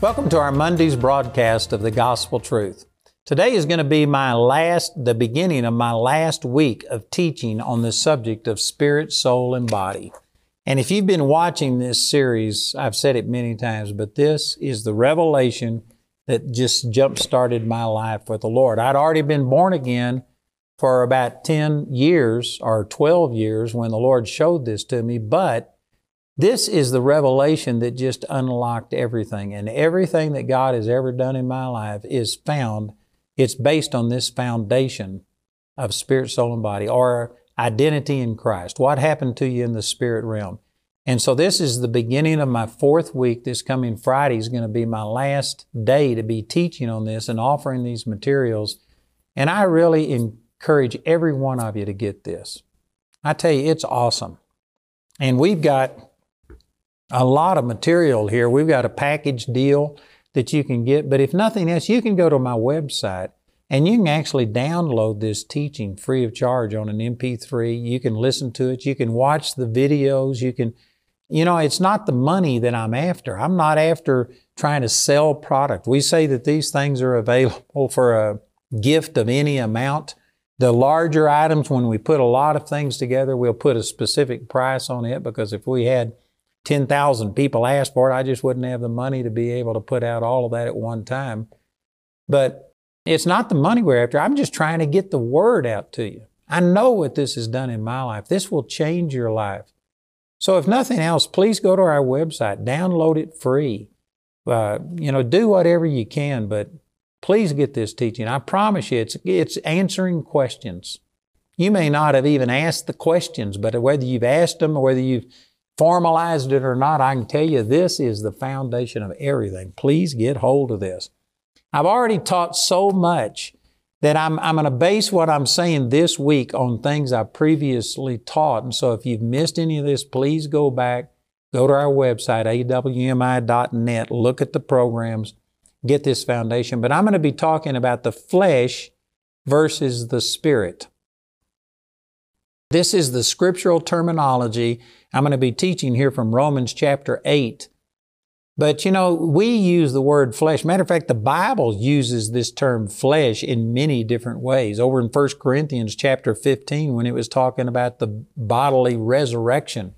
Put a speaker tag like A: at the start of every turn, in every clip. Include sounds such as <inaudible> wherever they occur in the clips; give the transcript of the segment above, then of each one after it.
A: Welcome to our Monday's broadcast of the Gospel Truth. Today is going to be my last, the beginning of my last week of teaching on the subject of spirit, soul, and body. And if you've been watching this series, I've said it many times, but this is the revelation that just jump started my life with the Lord. I'd already been born again for about 10 years or 12 years when the Lord showed this to me, but this is the revelation that just unlocked everything. And everything that God has ever done in my life is found, it's based on this foundation of spirit, soul, and body, or identity in Christ. What happened to you in the spirit realm? And so this is the beginning of my fourth week. This coming Friday is going to be my last day to be teaching on this and offering these materials. And I really encourage every one of you to get this. I tell you, it's awesome. And we've got a lot of material here. We've got a package deal that you can get, but if nothing else, you can go to my website and you can actually download this teaching free of charge on an MP3. You can listen to it. You can watch the videos. You can, you know, it's not the money that I'm after. I'm not after trying to sell product. We say that these things are available for a gift of any amount. The larger items, when we put a lot of things together, we'll put a specific price on it because if we had 10,000 people asked for it. I just wouldn't have the money to be able to put out all of that at one time. But it's not the money we're after. I'm just trying to get the word out to you. I know what this has done in my life. This will change your life. So if nothing else, please go to our website, download it free. Uh, you know, do whatever you can, but please get this teaching. I promise you, it's, it's answering questions. You may not have even asked the questions, but whether you've asked them or whether you've formalized it or not, I can tell you this is the foundation of everything. Please get hold of this. I've already taught so much that I'm, I'm going to base what I'm saying this week on things I previously taught. And so if you've missed any of this, please go back, go to our website, awmi.net, look at the programs, get this foundation. But I'm going to be talking about the flesh versus the spirit. This is the scriptural terminology I'm going to be teaching here from Romans chapter 8. But you know, we use the word flesh. Matter of fact, the Bible uses this term flesh in many different ways. Over in 1 Corinthians chapter 15, when it was talking about the bodily resurrection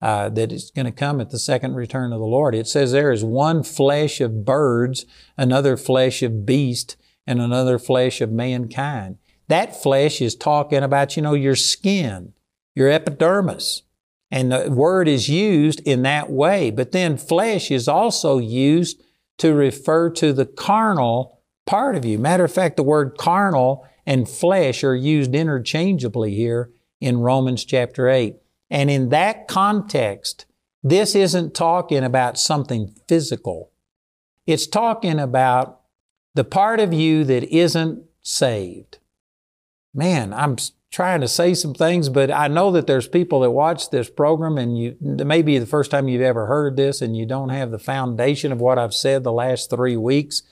A: uh, that is going to come at the second return of the Lord, it says there is one flesh of birds, another flesh of beast, and another flesh of mankind. That flesh is talking about, you know, your skin, your epidermis. And the word is used in that way. But then flesh is also used to refer to the carnal part of you. Matter of fact, the word carnal and flesh are used interchangeably here in Romans chapter 8. And in that context, this isn't talking about something physical. It's talking about the part of you that isn't saved. Man, I'm trying to say some things, but I know that there's people that watch this program and you, maybe the first time you've ever heard this and you don't have the foundation of what I've said the last three weeks.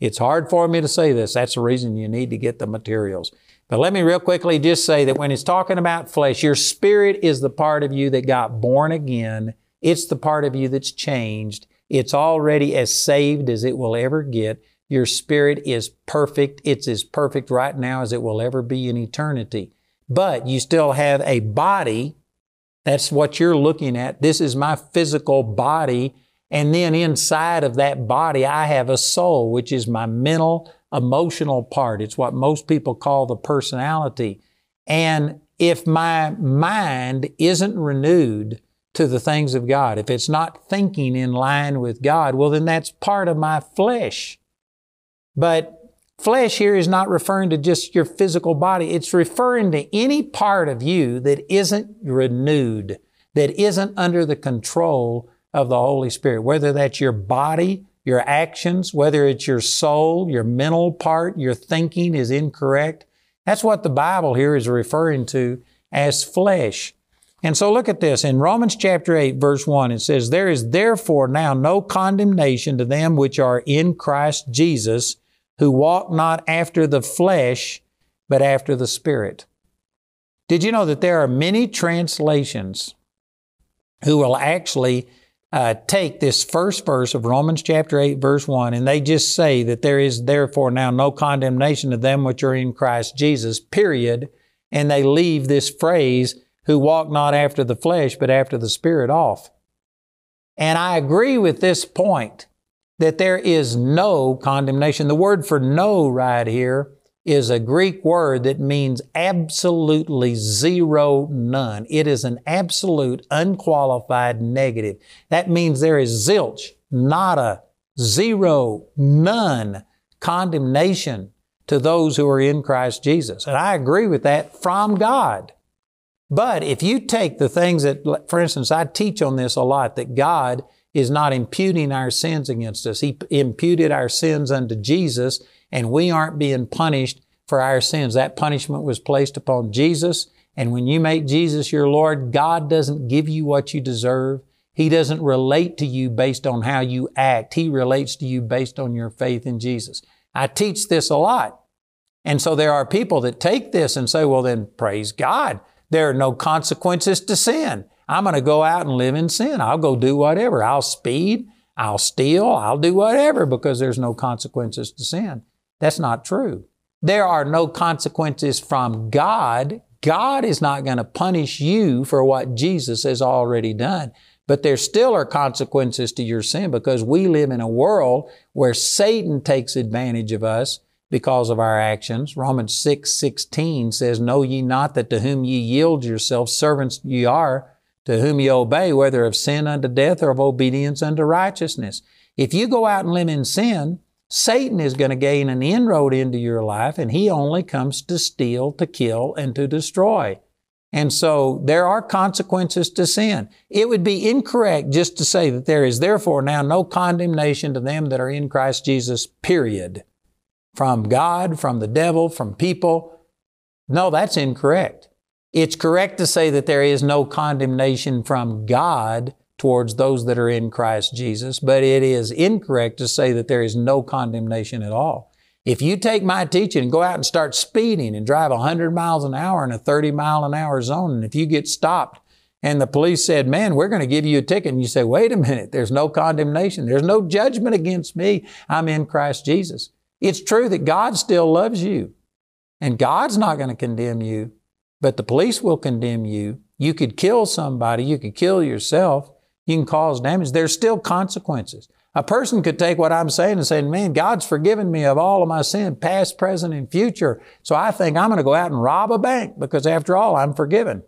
A: It's hard for me to say this. That's the reason you need to get the materials. But let me real quickly just say that when it's talking about flesh, your spirit is the part of you that got born again. It's the part of you that's changed. It's already as saved as it will ever get. Your spirit is perfect. It's as perfect right now as it will ever be in eternity but you still have a body. That's what you're looking at. This is my physical body. And then inside of that body, I have a soul, which is my mental, emotional part. It's what most people call the personality. And if my mind isn't renewed to the things of God, if it's not thinking in line with God, well, then that's part of my flesh. But Flesh here is not referring to just your physical body. It's referring to any part of you that isn't renewed, that isn't under the control of the Holy Spirit, whether that's your body, your actions, whether it's your soul, your mental part, your thinking is incorrect. That's what the Bible here is referring to as flesh. And so look at this. In Romans chapter 8, verse 1, it says, There is therefore now no condemnation to them which are in Christ Jesus, who walk not after the flesh, but after the Spirit. Did you know that there are many translations who will actually uh, take this first verse of Romans chapter 8, verse 1, and they just say that there is therefore now no condemnation to them which are in Christ Jesus, period. And they leave this phrase, who walk not after the flesh, but after the Spirit off. And I agree with this point that there is no condemnation. The word for no right here is a Greek word that means absolutely zero, none. It is an absolute, unqualified negative. That means there is zilch, nada, zero, none condemnation to those who are in Christ Jesus. And I agree with that from God. But if you take the things that, for instance, I teach on this a lot, that God is not imputing our sins against us. He imputed our sins unto Jesus and we aren't being punished for our sins. That punishment was placed upon Jesus. And when you make Jesus your Lord, God doesn't give you what you deserve. He doesn't relate to you based on how you act. He relates to you based on your faith in Jesus. I teach this a lot. And so there are people that take this and say, well, then praise God. There are no consequences to sin. I'm going to go out and live in sin. I'll go do whatever. I'll speed. I'll steal. I'll do whatever because there's no consequences to sin. That's not true. There are no consequences from God. God is not going to punish you for what Jesus has already done. But there still are consequences to your sin because we live in a world where Satan takes advantage of us because of our actions. Romans 6, 16 says, Know ye not that to whom ye yield yourselves servants ye are, to whom ye obey, whether of sin unto death or of obedience unto righteousness. If you go out and live in sin, Satan is going to gain an inroad into your life, and he only comes to steal, to kill, and to destroy. And so there are consequences to sin. It would be incorrect just to say that there is therefore now no condemnation to them that are in Christ Jesus, period. From God, from the devil, from people. No, that's incorrect. It's correct to say that there is no condemnation from God towards those that are in Christ Jesus, but it is incorrect to say that there is no condemnation at all. If you take my teaching and go out and start speeding and drive 100 miles an hour in a 30 mile an hour zone, and if you get stopped and the police said, man, we're going to give you a ticket, and you say, wait a minute, there's no condemnation. There's no judgment against me. I'm in Christ Jesus. It's true that God still loves you and God's not going to condemn you, but the police will condemn you. You could kill somebody. You could kill yourself. You can cause damage. There's still consequences. A person could take what I'm saying and say, man, God's forgiven me of all of my sin, past, present, and future. So I think I'm going to go out and rob a bank because after all, I'm forgiven.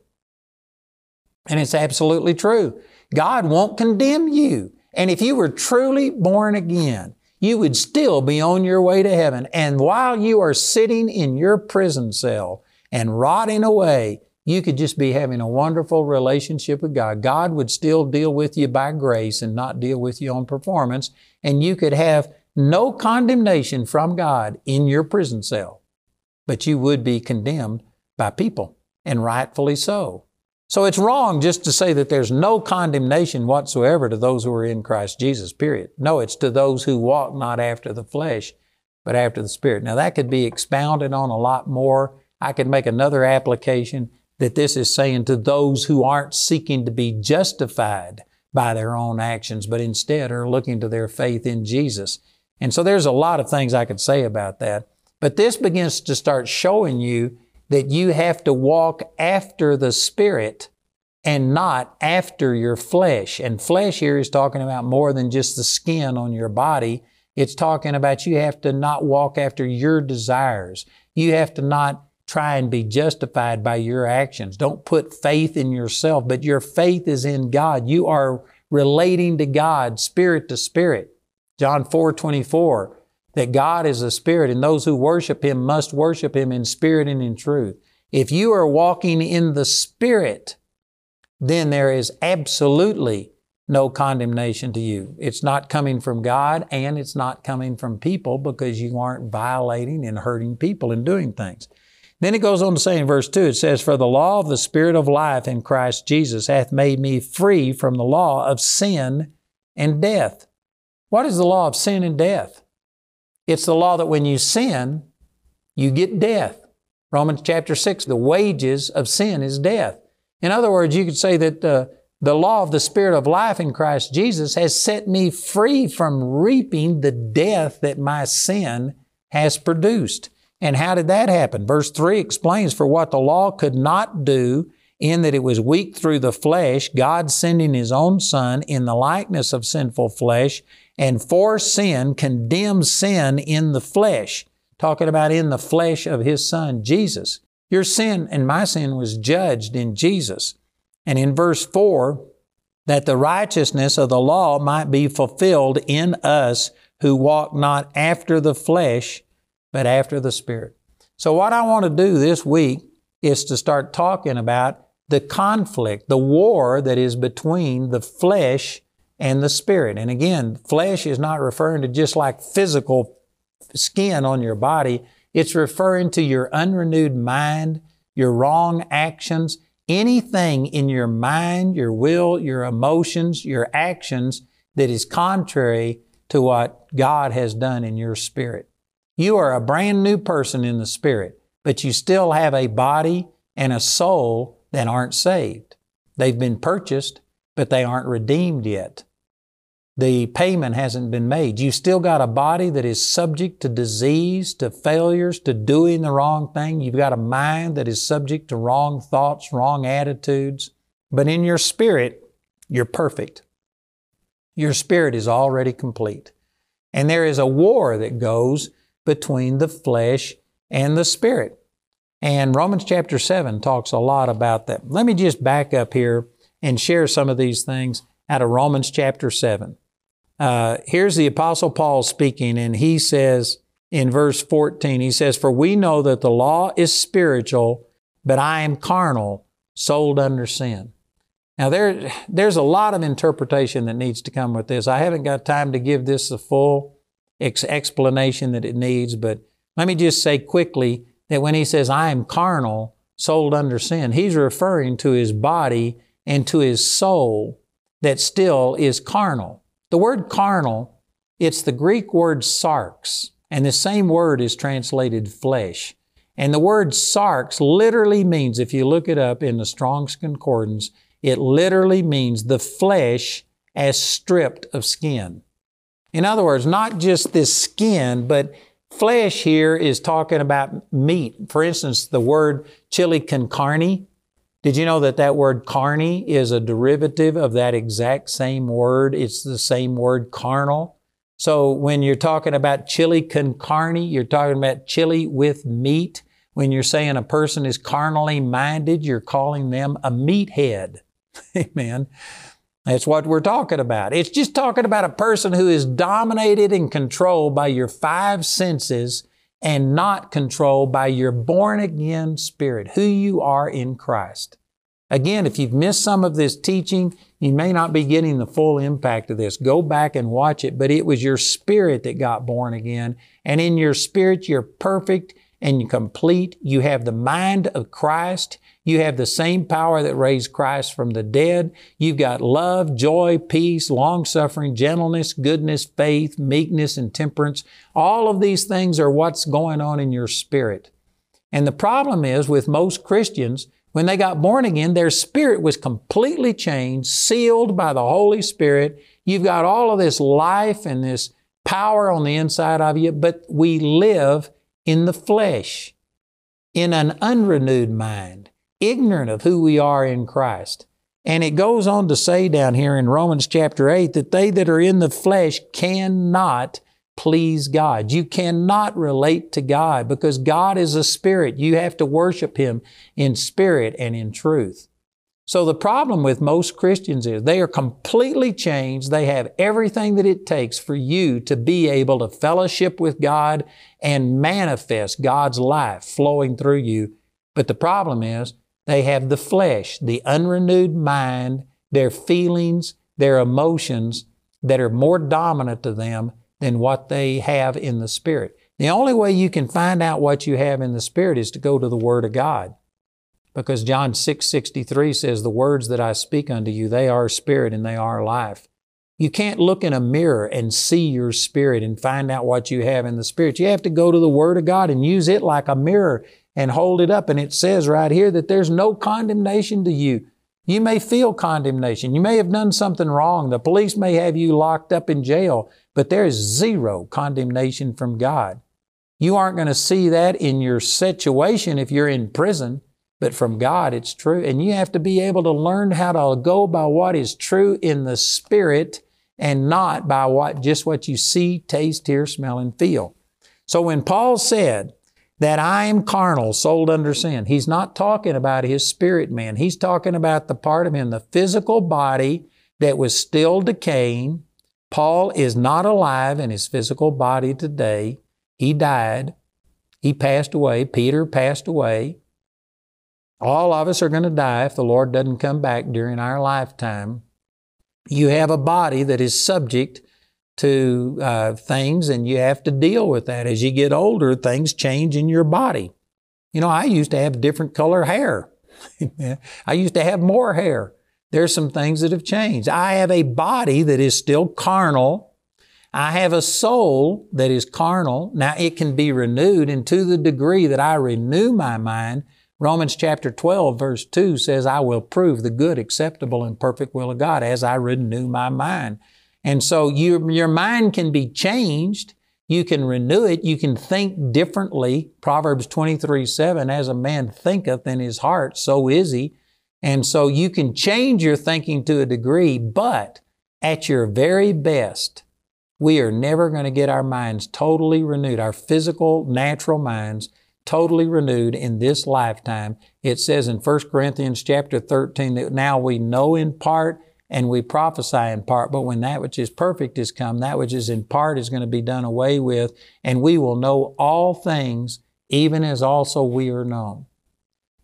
A: And it's absolutely true. God won't condemn you. And if you were truly born again, you would still be on your way to heaven. And while you are sitting in your prison cell and rotting away, you could just be having a wonderful relationship with God. God would still deal with you by grace and not deal with you on performance. And you could have no condemnation from God in your prison cell, but you would be condemned by people, and rightfully so. So it's wrong just to say that there's no condemnation whatsoever to those who are in Christ Jesus, period. No, it's to those who walk not after the flesh, but after the Spirit. Now that could be expounded on a lot more. I could make another application that this is saying to those who aren't seeking to be justified by their own actions, but instead are looking to their faith in Jesus. And so there's a lot of things I could say about that. But this begins to start showing you that you have to walk after the Spirit and not after your flesh. And flesh here is talking about more than just the skin on your body. It's talking about you have to not walk after your desires. You have to not try and be justified by your actions. Don't put faith in yourself, but your faith is in God. You are relating to God, spirit to spirit. John 4 24, that God is a spirit and those who worship Him must worship Him in spirit and in truth. If you are walking in the spirit, then there is absolutely no condemnation to you. It's not coming from God and it's not coming from people because you aren't violating and hurting people and doing things. Then it goes on to say in verse 2, it says, For the law of the Spirit of life in Christ Jesus hath made me free from the law of sin and death. What is the law of sin and death? It's the law that when you sin, you get death. Romans chapter 6, the wages of sin is death. In other words, you could say that uh, the law of the Spirit of life in Christ Jesus has set me free from reaping the death that my sin has produced. And how did that happen? Verse 3 explains for what the law could not do, in that it was weak through the flesh, God sending His own Son in the likeness of sinful flesh, and for sin condemned sin in the flesh. Talking about in the flesh of His Son, Jesus. Your sin and my sin was judged in Jesus. And in verse 4, that the righteousness of the law might be fulfilled in us who walk not after the flesh, but after the Spirit. So, what I want to do this week is to start talking about the conflict, the war that is between the flesh and the Spirit. And again, flesh is not referring to just like physical skin on your body, it's referring to your unrenewed mind, your wrong actions, anything in your mind, your will, your emotions, your actions that is contrary to what God has done in your spirit. You are a brand new person in the Spirit, but you still have a body and a soul that aren't saved. They've been purchased, but they aren't redeemed yet. The payment hasn't been made. You've still got a body that is subject to disease, to failures, to doing the wrong thing. You've got a mind that is subject to wrong thoughts, wrong attitudes. But in your spirit, you're perfect. Your spirit is already complete. And there is a war that goes between the flesh and the spirit. And Romans chapter 7 talks a lot about that. Let me just back up here and share some of these things out of Romans chapter 7. Uh, here's the Apostle Paul speaking, and he says in verse 14, he says, For we know that the law is spiritual, but I am carnal, sold under sin. Now, there, there's a lot of interpretation that needs to come with this. I haven't got time to give this the full ex- explanation that it needs, but let me just say quickly that when he says, I am carnal, sold under sin, he's referring to his body and to his soul that still is carnal. The word carnal, it's the Greek word sarx, and the same word is translated flesh. And the word sarx literally means, if you look it up in the Strong's Concordance, it literally means the flesh as stripped of skin. In other words, not just this skin, but flesh here is talking about meat. For instance, the word chili con carne. Did you know that that word carne is a derivative of that exact same word? It's the same word carnal. So when you're talking about chili con carne, you're talking about chili with meat. When you're saying a person is carnally minded, you're calling them a meathead. <laughs> Amen. That's what we're talking about. It's just talking about a person who is dominated and controlled by your five senses and not controlled by your born again spirit, who you are in Christ. Again, if you've missed some of this teaching, you may not be getting the full impact of this. Go back and watch it, but it was your spirit that got born again. And in your spirit, you're perfect and complete. You have the mind of Christ. You have the same power that raised Christ from the dead. You've got love, joy, peace, long suffering, gentleness, goodness, faith, meekness, and temperance. All of these things are what's going on in your spirit. And the problem is with most Christians, when they got born again, their spirit was completely changed, sealed by the Holy Spirit. You've got all of this life and this power on the inside of you, but we live in the flesh, in an unrenewed mind ignorant of who we are in Christ. And it goes on to say down here in Romans chapter 8 that they that are in the flesh cannot please God. You cannot relate to God because God is a spirit. You have to worship Him in spirit and in truth. So the problem with most Christians is they are completely changed. They have everything that it takes for you to be able to fellowship with God and manifest God's life flowing through you. But the problem is they have the flesh, the unrenewed mind, their feelings, their emotions that are more dominant to them than what they have in the Spirit. The only way you can find out what you have in the Spirit is to go to the Word of God. Because John 6 63 says, The words that I speak unto you, they are spirit and they are life. You can't look in a mirror and see your spirit and find out what you have in the spirit. You have to go to the Word of God and use it like a mirror and hold it up. And it says right here that there's no condemnation to you. You may feel condemnation. You may have done something wrong. The police may have you locked up in jail, but there is zero condemnation from God. You aren't going to see that in your situation if you're in prison, but from God it's true. And you have to be able to learn how to go by what is true in the Spirit and not by what just what you see, taste, hear, smell, and feel. So when Paul said, that I am carnal, sold under sin. He's not talking about his spirit man. He's talking about the part of him, the physical body that was still decaying. Paul is not alive in his physical body today. He died. He passed away. Peter passed away. All of us are going to die if the Lord doesn't come back during our lifetime. You have a body that is subject to uh, things and you have to deal with that. As you get older, things change in your body. You know, I used to have different color hair. <laughs> I used to have more hair. There's some things that have changed. I have a body that is still carnal. I have a soul that is carnal. Now it can be renewed, and to the degree that I renew my mind, Romans chapter 12, verse 2 says, I will prove the good, acceptable, and perfect will of God as I renew my mind. And so you, your mind can be changed. You can renew it. You can think differently. Proverbs 23 7, as a man thinketh in his heart, so is he. And so you can change your thinking to a degree, but at your very best, we are never going to get our minds totally renewed, our physical, natural minds totally renewed in this lifetime. It says in 1 Corinthians chapter 13 that now we know in part and we prophesy in part, but when that which is perfect is come, that which is in part is going to be done away with, and we will know all things, even as also we are known.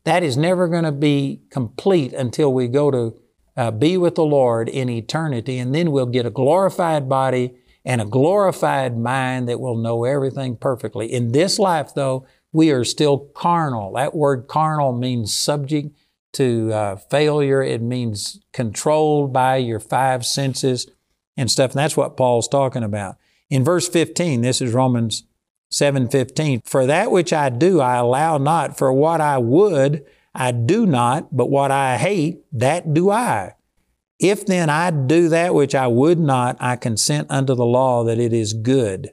A: That is never going to be complete until we go to uh, be with the Lord in eternity, and then we'll get a glorified body and a glorified mind that will know everything perfectly. In this life, though, we are still carnal. That word carnal means subject to uh, failure. It means controlled by your five senses and stuff. And that's what Paul's talking about. In verse 15, this is Romans 7:15. For that which I do, I allow not. For what I would, I do not. But what I hate, that do I. If then I do that which I would not, I consent unto the law that it is good.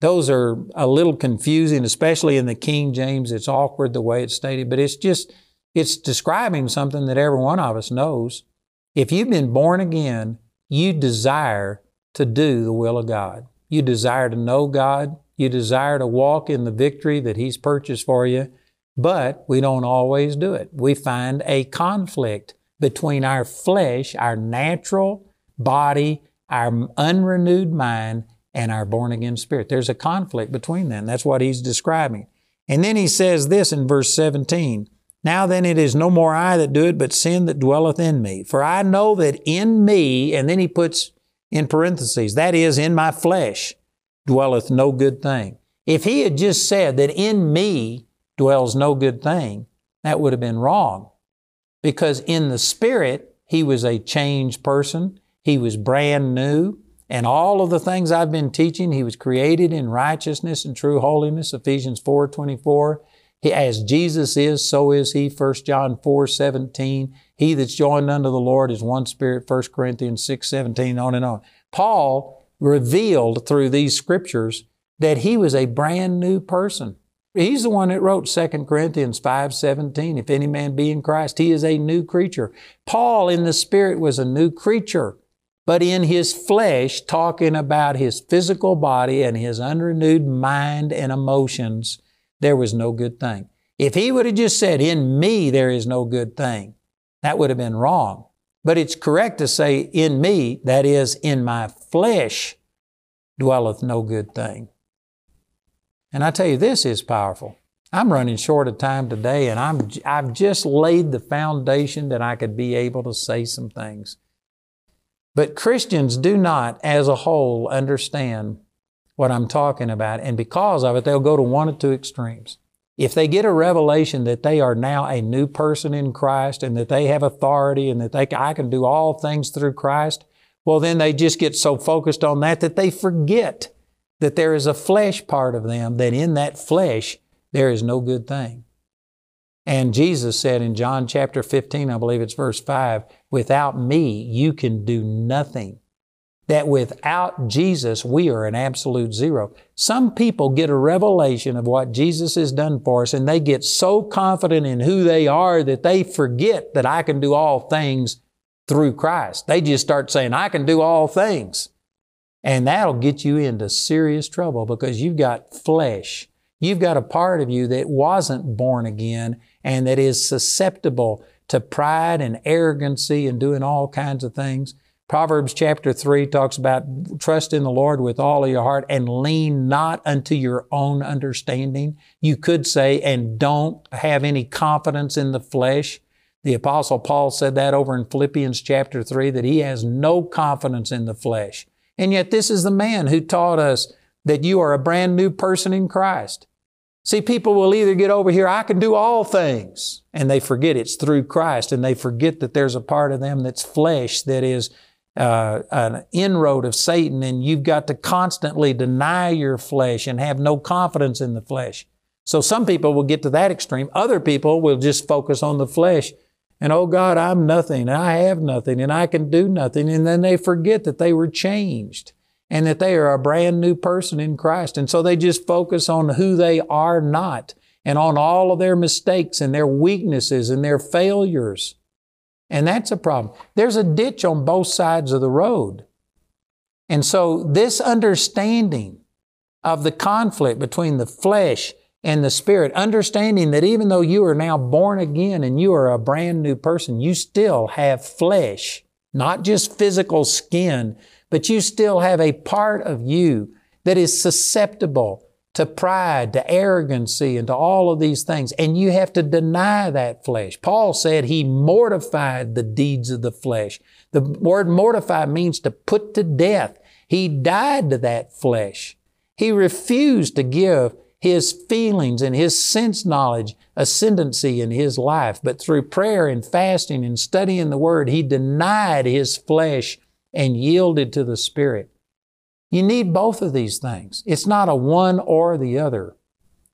A: Those are a little confusing, especially in the King James. It's awkward the way it's stated, but it's just it's describing something that every one of us knows. If you've been born again, you desire to do the will of God. You desire to know God. You desire to walk in the victory that He's purchased for you, but we don't always do it. We find a conflict between our flesh, our natural body, our unrenewed mind, and our born again spirit. There's a conflict between them. That's what He's describing. And then He says this in verse 17 now then it is no more I that do it, but sin that dwelleth in me. For I know that in me, and then he puts in parentheses, that is, in my flesh dwelleth no good thing. If he had just said that in me dwells no good thing, that would have been wrong. Because in the spirit, he was a changed person. He was brand new. And all of the things I've been teaching, he was created in righteousness and true holiness, Ephesians 4 24. As Jesus is, so is he. 1 John 4, 17. He that's joined unto the Lord is one spirit. 1 Corinthians 6, 17, on and on. Paul revealed through these scriptures that he was a brand new person. He's the one that wrote 2 Corinthians 5, 17. If any man be in Christ, he is a new creature. Paul in the spirit was a new creature, but in his flesh, talking about his physical body and his unrenewed mind and emotions, there was no good thing. If he would have just said, In me there is no good thing, that would have been wrong. But it's correct to say, In me, that is, in my flesh, dwelleth no good thing. And I tell you, this is powerful. I'm running short of time today, and I'm, I've just laid the foundation that I could be able to say some things. But Christians do not, as a whole, understand what I'm talking about. And because of it, they'll go to one of two extremes. If they get a revelation that they are now a new person in Christ and that they have authority and that they, I can do all things through Christ, well, then they just get so focused on that that they forget that there is a flesh part of them, that in that flesh there is no good thing. And Jesus said in John chapter 15, I believe it's verse 5, without me you can do nothing. That without Jesus we are an absolute zero. Some people get a revelation of what Jesus has done for us and they get so confident in who they are that they forget that I can do all things through Christ. They just start saying, I can do all things. And that'll get you into serious trouble because you've got flesh. You've got a part of you that wasn't born again and that is susceptible to pride and arrogancy and doing all kinds of things. Proverbs chapter 3 talks about trust in the Lord with all of your heart and lean not unto your own understanding. You could say, and don't have any confidence in the flesh. The apostle Paul said that over in Philippians chapter 3 that he has no confidence in the flesh. And yet this is the man who taught us that you are a brand new person in Christ. See, people will either get over here, I can do all things, and they forget it's through Christ, and they forget that there's a part of them that's flesh that is uh, an inroad of Satan, and you've got to constantly deny your flesh and have no confidence in the flesh. So some people will get to that extreme. Other people will just focus on the flesh and, oh God, I'm nothing, and I have nothing, and I can do nothing. And then they forget that they were changed and that they are a brand new person in Christ. And so they just focus on who they are not and on all of their mistakes and their weaknesses and their failures. And that's a problem. There's a ditch on both sides of the road. And so this understanding of the conflict between the flesh and the spirit, understanding that even though you are now born again and you are a brand new person, you still have flesh, not just physical skin, but you still have a part of you that is susceptible to pride, to arrogancy, and to all of these things. And you have to deny that flesh. Paul said he mortified the deeds of the flesh. The word mortify means to put to death. He died to that flesh. He refused to give his feelings and his sense knowledge ascendancy in his life. But through prayer and fasting and studying the Word, he denied his flesh and yielded to the Spirit. You need both of these things. It's not a one or the other.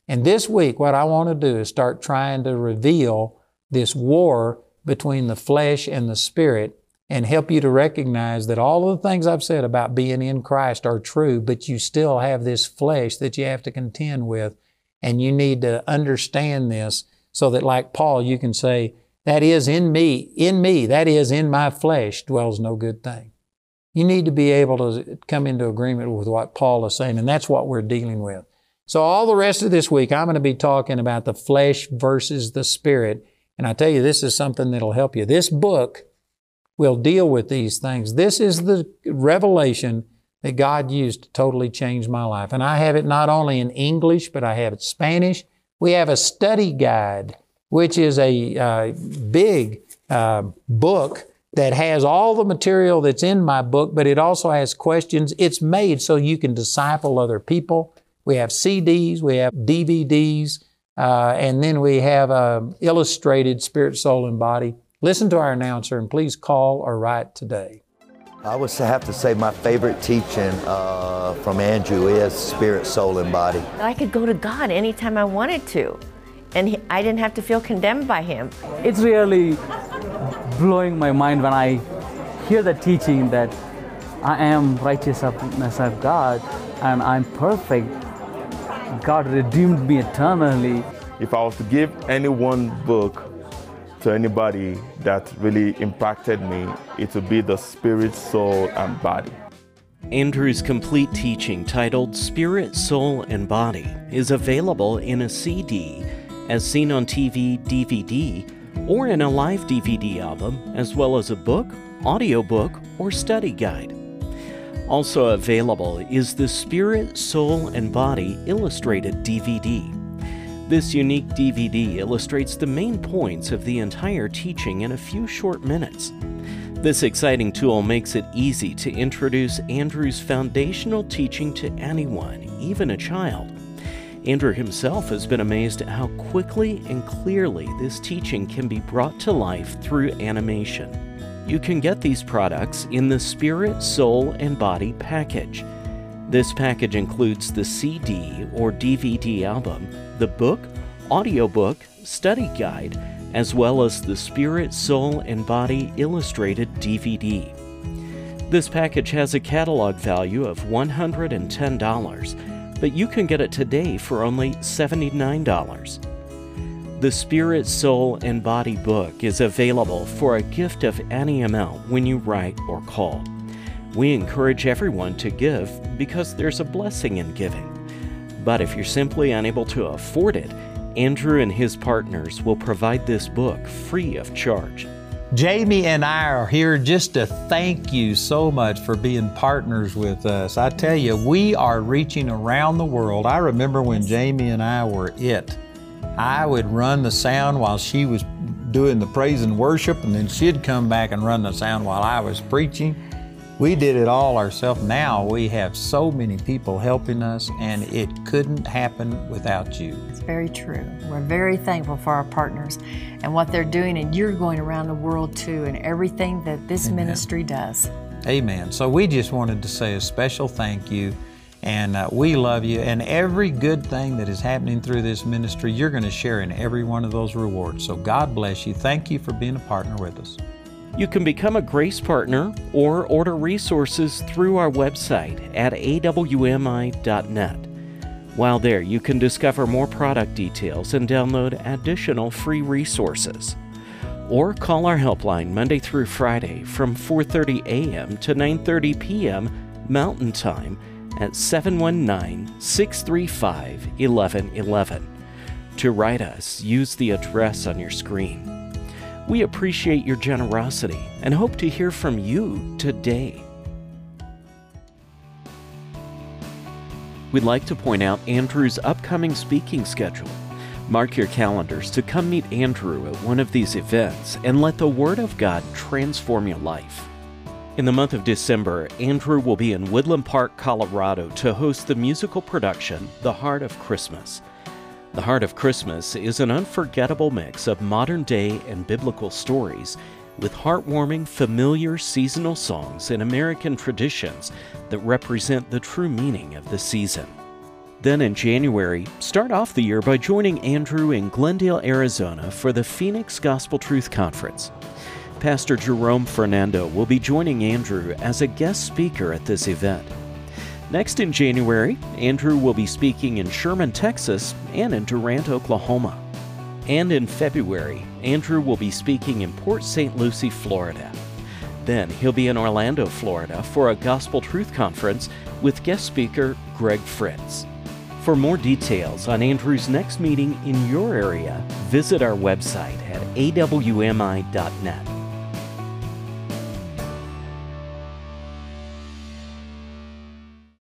A: And this week, what I want to do is start trying to reveal this war between the flesh and the spirit and help you to recognize that all of the things I've said about being in Christ are true, but you still have this flesh that you have to contend with. And you need to understand this so that, like Paul, you can say, That is in me, in me, that is in my flesh dwells no good thing. You need to be able to come into agreement with what Paul is saying, and that's what we're dealing with. So, all the rest of this week, I'm going to be talking about the flesh versus the spirit. And I tell you, this is something that'll help you. This book will deal with these things. This is the revelation that God used to totally change my life. And I have it not only in English, but I have it Spanish. We have a study guide, which is a uh, big uh, book that has all the material that's in my book, but it also has questions. It's made so you can disciple other people. We have CDs, we have DVDs, uh, and then we have uh, illustrated spirit, soul, and body. Listen to our announcer and please call or write today.
B: I would have to say my favorite teaching uh, from Andrew is spirit, soul, and body.
C: I could go to God anytime I wanted to, and he, I didn't have to feel condemned by Him.
D: It's really blowing my mind when I hear the teaching that I am righteousness of God and I'm perfect. God redeemed me eternally.
E: If I was to give any one book to anybody that really impacted me, it would be the spirit, soul, and body.
F: Andrew's complete teaching titled Spirit, Soul, and Body is available in a CD, as seen on TV, DVD, or in a live DVD album, as well as a book, audiobook, or study guide. Also available is the Spirit, Soul, and Body Illustrated DVD. This unique DVD illustrates the main points of the entire teaching in a few short minutes. This exciting tool makes it easy to introduce Andrew's foundational teaching to anyone, even a child. Andrew himself has been amazed at how quickly and clearly this teaching can be brought to life through animation. You can get these products in the Spirit, Soul, and Body package. This package includes the CD or DVD album, the book, audiobook, study guide, as well as the Spirit, Soul, and Body Illustrated DVD. This package has a catalog value of $110, but you can get it today for only $79. The Spirit, Soul, and Body book is available for a gift of any amount when you write or call. We encourage everyone to give because there's a blessing in giving. But if you're simply unable to afford it, Andrew and his partners will provide this book free of charge.
A: Jamie and I are here just to thank you so much for being partners with us. I tell you, we are reaching around the world. I remember when Jamie and I were it. I would run the sound while she was doing the praise and worship, and then she'd come back and run the sound while I was preaching. We did it all ourselves. Now we have so many people helping us, and it couldn't happen without you.
G: It's very true. We're very thankful for our partners and what they're doing, and you're going around the world too, and everything that this
A: Amen.
G: ministry does.
A: Amen. So we just wanted to say a special thank you and uh, we love you. And every good thing that is happening through this ministry, you're going to share in every one of those rewards. So God bless you. Thank you for being a partner with us.
F: You can become a Grace Partner or order resources through our website at awmi.net. While there, you can discover more product details and download additional free resources. Or call our helpline Monday through Friday from 4:30 a.m. to 9:30 p.m. Mountain Time at 719 635 1111. To write us, use the address on your screen. We appreciate your generosity and hope to hear from you today. We'd like to point out Andrew's upcoming speaking schedule. Mark your calendars to come meet Andrew at one of these events and let the Word of God transform your life. In the month of December, Andrew will be in Woodland Park, Colorado to host the musical production The Heart of Christmas. The Heart of Christmas is an unforgettable mix of modern day and biblical stories with heartwarming, familiar seasonal songs and American traditions that represent the true meaning of the season. Then in January, start off the year by joining Andrew in Glendale, Arizona for the Phoenix Gospel Truth Conference. Pastor Jerome Fernando will be joining Andrew as a guest speaker at this event. Next in January, Andrew will be speaking in Sherman, Texas, and in Durant, Oklahoma. And in February, Andrew will be speaking in Port St. Lucie, Florida. Then he'll be in Orlando, Florida for a Gospel Truth Conference with guest speaker Greg Fritz. For more details on Andrew's next meeting in your area, visit our website at awmi.net.